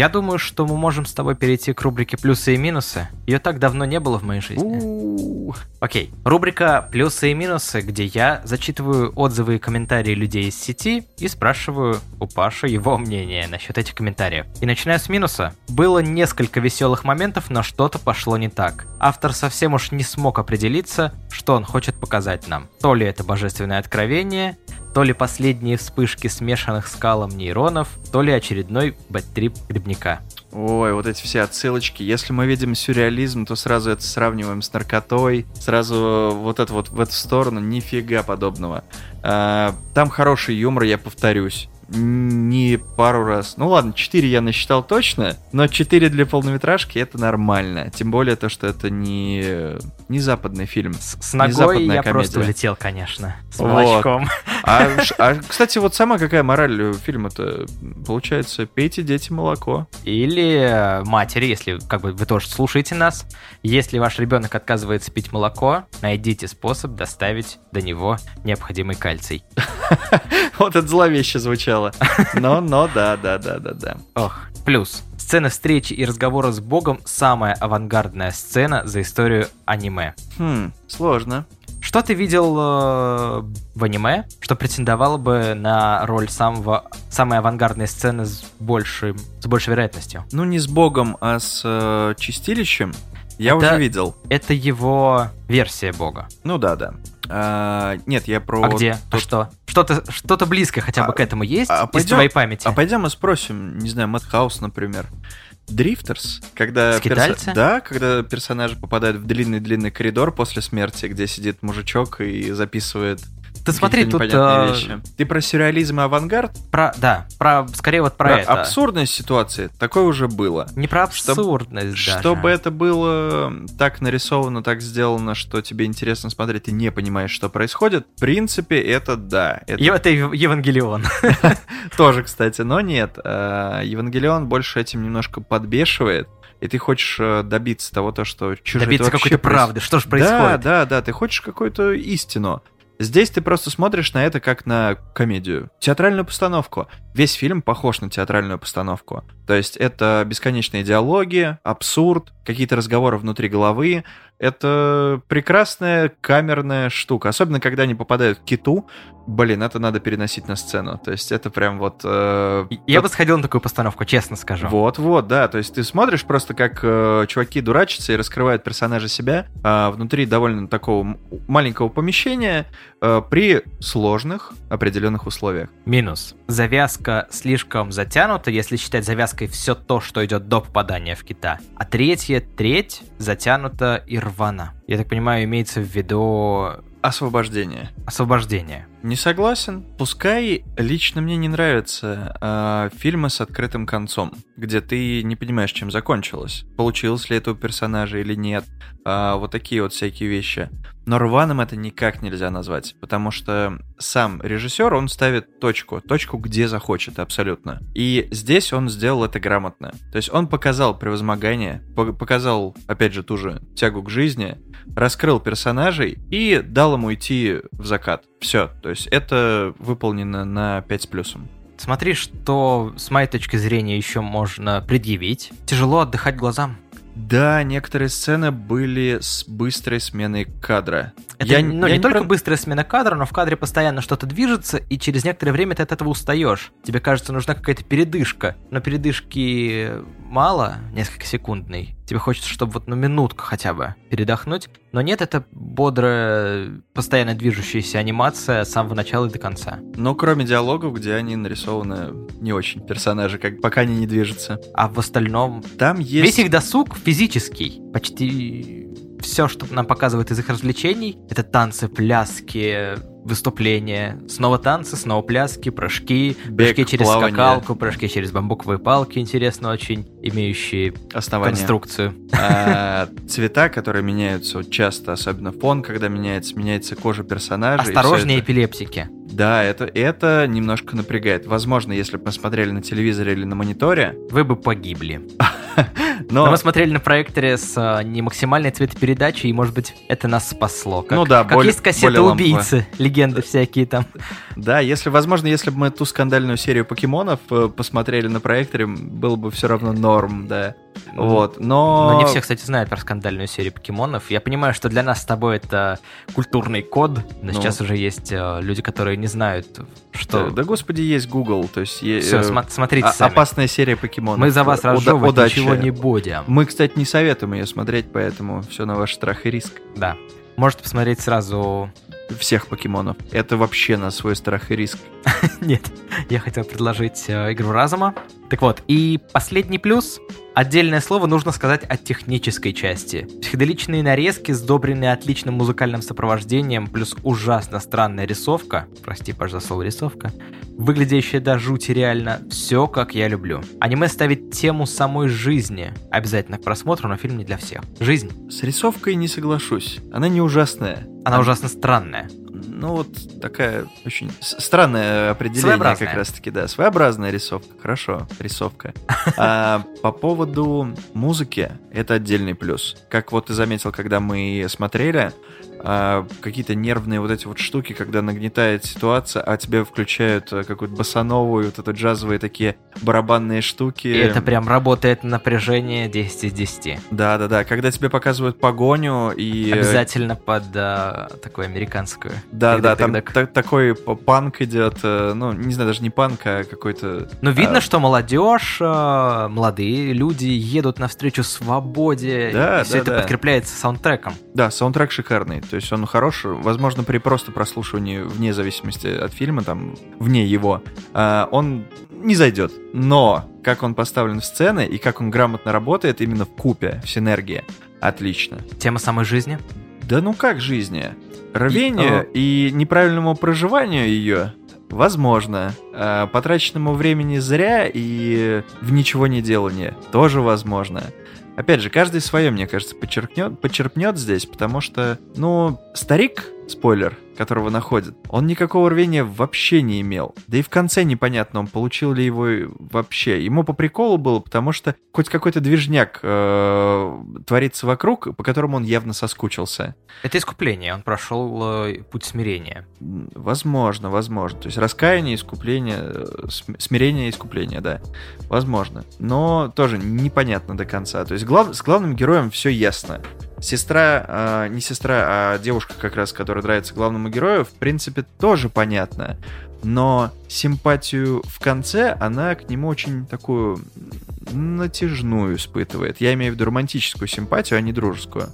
[SPEAKER 1] Я думаю, что мы можем с тобой перейти к рубрике «Плюсы и минусы». Ее так давно не было в моей жизни. Окей, рубрика «Плюсы и минусы», где я зачитываю отзывы и комментарии людей из сети и спрашиваю у Паши его мнение насчет этих комментариев. И начиная с минуса. Было несколько веселых моментов, но что-то пошло не так. Автор совсем уж не смог определиться, что он хочет показать нам. То ли это божественное откровение, то ли последние вспышки смешанных скалом нейронов, то ли очередной бэттрип грибника.
[SPEAKER 2] Ой, вот эти все отсылочки. Если мы видим сюрреализм, то сразу это сравниваем с наркотой. Сразу вот это вот в эту сторону. Нифига подобного. А, Там хороший юмор, я повторюсь. Не пару раз. Ну ладно, 4 я насчитал точно, но 4 для полнометражки это нормально. Тем более то, что это не, не западный фильм.
[SPEAKER 1] С, с ногой я просто
[SPEAKER 2] комедия.
[SPEAKER 1] улетел, конечно. С
[SPEAKER 2] Вот.
[SPEAKER 1] молочком.
[SPEAKER 2] А, (laughs) ш- а, кстати, вот сама какая мораль фильма-то? Получается, пейте, дети, молоко.
[SPEAKER 1] Или э, матери, если как бы вы тоже слушаете нас. Если ваш ребенок отказывается пить молоко, найдите способ доставить до него необходимый кальций. (laughs)
[SPEAKER 2] Вот это зловеще звучало. Но, но, да, да, да, да, да.
[SPEAKER 1] Ох. Плюс. Сцена встречи и разговора с Богом – самая авангардная сцена за историю аниме.
[SPEAKER 2] Хм, сложно.
[SPEAKER 1] Что ты видел э, в аниме, что претендовало бы на роль самого, самой авангардной сцены с, большим, с большей вероятностью?
[SPEAKER 2] Ну, не с Богом, а с э, Чистилищем. Я
[SPEAKER 1] Это-
[SPEAKER 2] уже видел.
[SPEAKER 1] Это его версия Бога.
[SPEAKER 2] Ну да, да. А, нет, я про...
[SPEAKER 1] А где? А
[SPEAKER 2] тот-
[SPEAKER 1] что? Что-то, что-то близко хотя бы
[SPEAKER 2] А-
[SPEAKER 1] к этому есть
[SPEAKER 2] а
[SPEAKER 1] из
[SPEAKER 2] пойдем-
[SPEAKER 1] твоей памяти?
[SPEAKER 2] А пойдем и спросим, не знаю, Мэтхаус, например. Дрифтерс, когда,
[SPEAKER 1] Скитальцы?
[SPEAKER 2] да, когда персонажи попадают в длинный-длинный коридор после смерти, где сидит мужичок и записывает
[SPEAKER 1] Ты смотри, тут э,
[SPEAKER 2] вещи. Ты про сюрреализм и авангард?
[SPEAKER 1] про, да, про, скорее вот про, это.
[SPEAKER 2] абсурдность ситуации. Такое уже было.
[SPEAKER 1] Не про
[SPEAKER 2] Чтоб-
[SPEAKER 1] абсурдность даже.
[SPEAKER 2] Чтобы это было так нарисовано, так сделано, что тебе интересно смотреть, ты не понимаешь, что происходит. В принципе, это да. Это
[SPEAKER 1] Это Ев- Евангелион. (laughs)
[SPEAKER 2] тоже, кстати, но нет. Э, Евангелион больше этим немножко подбешивает. И ты хочешь э, добиться того, то, что чужие
[SPEAKER 1] Добиться какой-то правды. Что же
[SPEAKER 2] Да,
[SPEAKER 1] происходит?
[SPEAKER 2] да, да, ты хочешь какую-то истину. Здесь ты просто смотришь на это как на комедию. Театральную постановку. Весь фильм похож на театральную постановку. То есть это бесконечные диалоги, абсурд, какие-то разговоры внутри головы. Это прекрасная камерная штука. Особенно, когда они попадают к киту. Блин, это надо переносить на сцену. То есть это прям вот... э,
[SPEAKER 1] Я бы сходил на такую постановку, честно скажу.
[SPEAKER 2] вот-вот, да. То есть ты смотришь просто, как э, чуваки дурачатся и раскрывают персонажа себя а, внутри довольно такого маленького помещения э, при сложных определенных условиях.
[SPEAKER 1] Минус. Завязка слишком затянута, если считать завязкой все то, что идет до попадания в кита. А третья треть затянута и рвана. Я так понимаю, имеется в виду
[SPEAKER 2] Освобождение.
[SPEAKER 1] освобождение.
[SPEAKER 2] Не согласен. Пускай лично мне не нравятся э, фильмы с открытым концом, где ты не понимаешь, чем закончилось. Получилось ли это у персонажа или нет. Э, вот такие вот всякие вещи. Но рваным это никак нельзя назвать, потому что сам режиссер, он ставит точку, точку, где захочет абсолютно. И здесь он сделал это грамотно. То есть он показал превозмогание, показал, опять же, ту же тягу к жизни, раскрыл персонажей и дал ему идти в закат. Все, то есть это выполнено на 5 с плюсом.
[SPEAKER 1] Смотри, что с моей точки зрения еще можно предъявить. Тяжело отдыхать глазам.
[SPEAKER 2] Да, некоторые сцены были с быстрой сменой кадра.
[SPEAKER 1] Это я, ну, я не, не только про... быстрая смена кадра, но в кадре постоянно что-то движется, и через некоторое время ты от этого устаешь. Тебе кажется, нужна какая-то передышка. Но передышки мало, несколько секундный. Тебе хочется, чтобы вот на ну, минутку хотя бы передохнуть. Но нет, это бодрая, постоянно движущаяся анимация с самого начала и до конца.
[SPEAKER 2] Ну, кроме диалогов, где они нарисованы не очень персонажи, как пока они не движутся.
[SPEAKER 1] А в остальном...
[SPEAKER 2] Там есть...
[SPEAKER 1] Весь их досуг физический. Почти все, что нам показывают из их развлечений, это танцы, пляски, выступления, снова танцы, снова пляски, прыжки, Бег, прыжки через плавание. скакалку, прыжки через бамбуковые палки, интересно очень, имеющие Основание. конструкцию.
[SPEAKER 2] А, (laughs) цвета, которые меняются часто, особенно фон, когда меняется, меняется кожа персонажа.
[SPEAKER 1] Осторожнее эпилептики.
[SPEAKER 2] Да, это, это немножко напрягает. Возможно, если бы мы смотрели на телевизоре или на мониторе...
[SPEAKER 1] Вы бы погибли. (laughs) Но... Но мы смотрели на проекторе с а, не максимальной цветопередачей, и, может быть, это нас спасло. Как,
[SPEAKER 2] ну да,
[SPEAKER 1] как более, есть кассеты убийцы, легенды всякие там.
[SPEAKER 2] Да, если, возможно, если бы мы ту скандальную серию покемонов э, посмотрели на проекторе, было бы все равно норм, да. Вот, но...
[SPEAKER 1] Но не все, кстати, знают про скандальную серию покемонов. Я понимаю, что для нас с тобой это культурный код, но ну. сейчас уже есть э, люди, которые не знают, что...
[SPEAKER 2] Да, да господи, есть Google, то есть...
[SPEAKER 1] Все, э, см- смотрите а, сами.
[SPEAKER 2] Опасная серия покемонов.
[SPEAKER 1] Мы за вас разжевывать Уда- ничего не будем.
[SPEAKER 2] Мы, кстати, не советуем ее смотреть, поэтому все на ваш страх и риск.
[SPEAKER 1] Да. Можете посмотреть сразу
[SPEAKER 2] всех покемонов. Это вообще на свой страх и риск. (laughs)
[SPEAKER 1] Нет, я хотел предложить э, игру разума. Так вот, и последний плюс. Отдельное слово нужно сказать о технической части. Психоделичные нарезки, сдобренные отличным музыкальным сопровождением, плюс ужасно странная рисовка, прости, пожалуйста, слово рисовка, выглядящая до жути реально, все как я люблю. Аниме ставит тему самой жизни, обязательно к просмотру, но фильм не для всех. Жизнь.
[SPEAKER 2] С рисовкой не соглашусь, она не ужасная.
[SPEAKER 1] Она, она... ужасно странная
[SPEAKER 2] ну вот такая очень странное определение как раз-таки, да, своеобразная рисовка, хорошо, рисовка. А по поводу музыки, это отдельный плюс. Как вот ты заметил, когда мы смотрели, а, какие-то нервные вот эти вот штуки, когда нагнетает ситуация, а тебе включают э, какую-то басановую, вот это джазовые такие барабанные штуки. И
[SPEAKER 1] это прям работает на напряжение 10 из 10.
[SPEAKER 2] Да-да-да, когда тебе показывают погоню и...
[SPEAKER 1] Обязательно под а, такую американскую.
[SPEAKER 2] Да-да, там та- такой панк идет, э, ну, не знаю, даже не панк, а какой-то...
[SPEAKER 1] Ну, видно, а... что молодежь, молодые люди едут навстречу свободе, да, и все да, это да. подкрепляется саундтреком.
[SPEAKER 2] Да, саундтрек шикарный. То есть он хорош, возможно, при просто прослушивании, вне зависимости от фильма, там, вне его, а, он не зайдет. Но как он поставлен в сцены и как он грамотно работает именно в купе, в синергии, отлично.
[SPEAKER 1] Тема самой жизни?
[SPEAKER 2] Да ну как жизни? Рвению и, и неправильному проживанию ее Возможно. А потраченному времени зря и в ничего не делание тоже возможно. Опять же, каждый свое, мне кажется, подчеркнет, подчерпнет здесь, потому что, ну, старик, спойлер, которого находят, он никакого рвения вообще не имел. Да и в конце непонятно, он получил ли его вообще. Ему по приколу было, потому что хоть какой-то движняк э, творится вокруг, по которому он явно соскучился.
[SPEAKER 1] Это искупление, он прошел э, путь смирения.
[SPEAKER 2] Возможно, возможно. То есть раскаяние, искупление, э, смирение, искупление, да. Возможно. Но тоже непонятно до конца. То есть глав, с главным героем все ясно. Сестра, э, не сестра, а девушка как раз, которая нравится главному герою, в принципе, тоже понятно. Но симпатию в конце, она к нему очень такую натяжную испытывает. Я имею в виду романтическую симпатию, а не дружескую.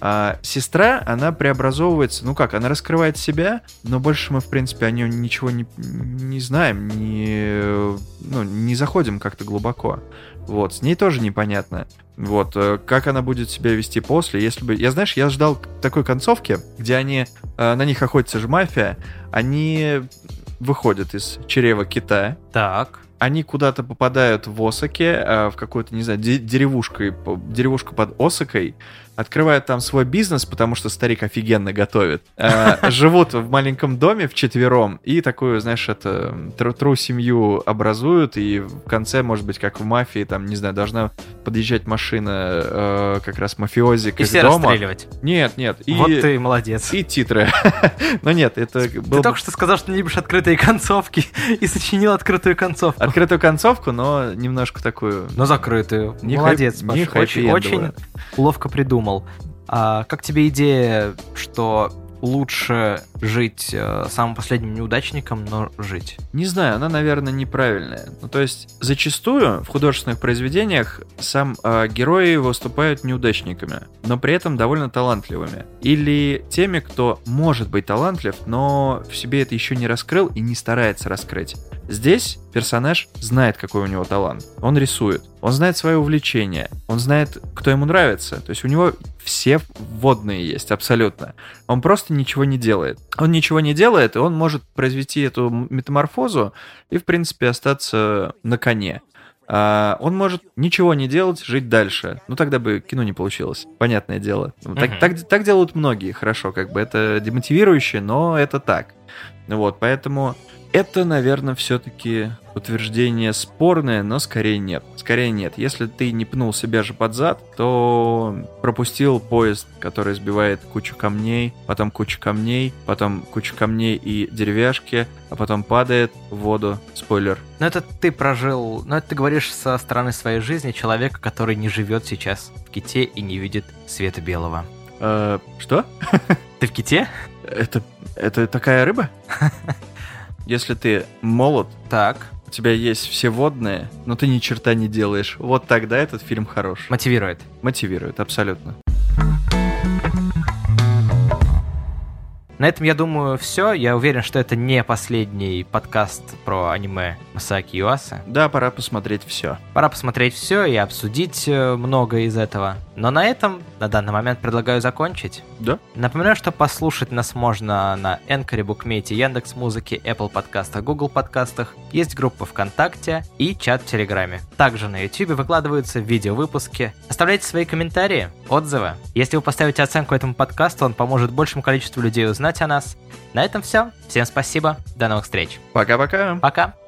[SPEAKER 2] А сестра, она преобразовывается, ну как, она раскрывает себя, но больше мы, в принципе, о ней ничего не, не знаем, не, ну, не заходим как-то глубоко. Вот, с ней тоже непонятно. Вот, э, как она будет себя вести после, если бы... Я, знаешь, я ждал такой концовки, где они... э, На них охотится же мафия, они выходят из чрева кита,
[SPEAKER 1] Так.
[SPEAKER 2] они куда-то попадают в Осаке, э, в какую-то, не знаю, де- деревушку, деревушку под Осакой, открывают там свой бизнес, потому что старик офигенно готовит. Э, (laughs) Живут в маленьком доме вчетвером и такую, знаешь, это тру, семью образуют, и в конце, может быть, как в мафии, там, не знаю, должна подъезжать машина э, как раз мафиози к
[SPEAKER 1] И все
[SPEAKER 2] дому.
[SPEAKER 1] расстреливать.
[SPEAKER 2] Нет, нет. И,
[SPEAKER 1] Вот ты молодец.
[SPEAKER 2] и титры. (laughs) Но нет, это
[SPEAKER 1] Ты
[SPEAKER 2] был
[SPEAKER 1] только что сказал, что не любишь открытые концовки (laughs) и сочинил открытую концовку.
[SPEAKER 2] открытую концовку, но немножко такую...
[SPEAKER 1] Но закрытую.
[SPEAKER 2] Не
[SPEAKER 1] Молодец,
[SPEAKER 2] не.
[SPEAKER 1] Очень, очень ловко придумал. А как тебе идея, что лучше жить э, самым последним неудачником, но жить?
[SPEAKER 2] Не знаю, она, наверное, неправильная. Ну, то есть, зачастую в художественных произведениях сам э, герои выступают неудачниками, но при этом довольно талантливыми. Или теми, кто может быть талантлив, но в себе это еще не раскрыл и не старается раскрыть. Здесь персонаж знает, какой у него талант. Он рисует. Он знает свое увлечение. Он знает, кто ему нравится. То есть у него все вводные есть, абсолютно. Он просто ничего не делает. Он ничего не делает, и он может произвести эту метаморфозу и, в принципе, остаться на коне. А, он может ничего не делать, жить дальше. Ну, тогда бы кино не получилось. Понятное дело. Ну, Так, так, так делают многие, хорошо, как бы это демотивирующе, но это так. Вот, поэтому это, наверное, все-таки утверждение спорное, но скорее нет. Скорее нет. Если ты не пнул себя же под зад, то пропустил поезд, который сбивает кучу камней, потом кучу камней, потом кучу камней и деревяшки, а потом падает в воду. Спойлер.
[SPEAKER 1] Ну это ты прожил, ну это ты говоришь со стороны своей жизни человека, который не живет сейчас в Ките и не видит света белого.
[SPEAKER 2] Э, что?
[SPEAKER 1] Ты в Ките?
[SPEAKER 2] Это, это такая рыба? (laughs) Если ты молод,
[SPEAKER 1] Так,
[SPEAKER 2] у тебя есть все водные, но ты ни черта не делаешь, вот тогда этот фильм хорош.
[SPEAKER 1] мотивирует.
[SPEAKER 2] Мотивирует, абсолютно.
[SPEAKER 1] На этом, я думаю, все. Я уверен, что это не последний подкаст про аниме Масаки Юаса.
[SPEAKER 2] Да, пора посмотреть все.
[SPEAKER 1] Пора посмотреть все и обсудить э, многое из этого. Но на этом на данный момент предлагаю закончить.
[SPEAKER 2] Да?
[SPEAKER 1] Напоминаю, что послушать нас можно на Энкоре, Букмете, Яндекс Музыке, Apple подкастах, Google подкастах. Есть группа ВКонтакте и чат в Телеграме. Также на YouTube выкладываются видеовыпуски. Оставляйте свои комментарии, отзывы. Если вы поставите оценку этому подкасту, он поможет большему количеству людей узнать о нас. На этом все. Всем спасибо. До новых встреч.
[SPEAKER 2] Пока-пока.
[SPEAKER 1] Пока.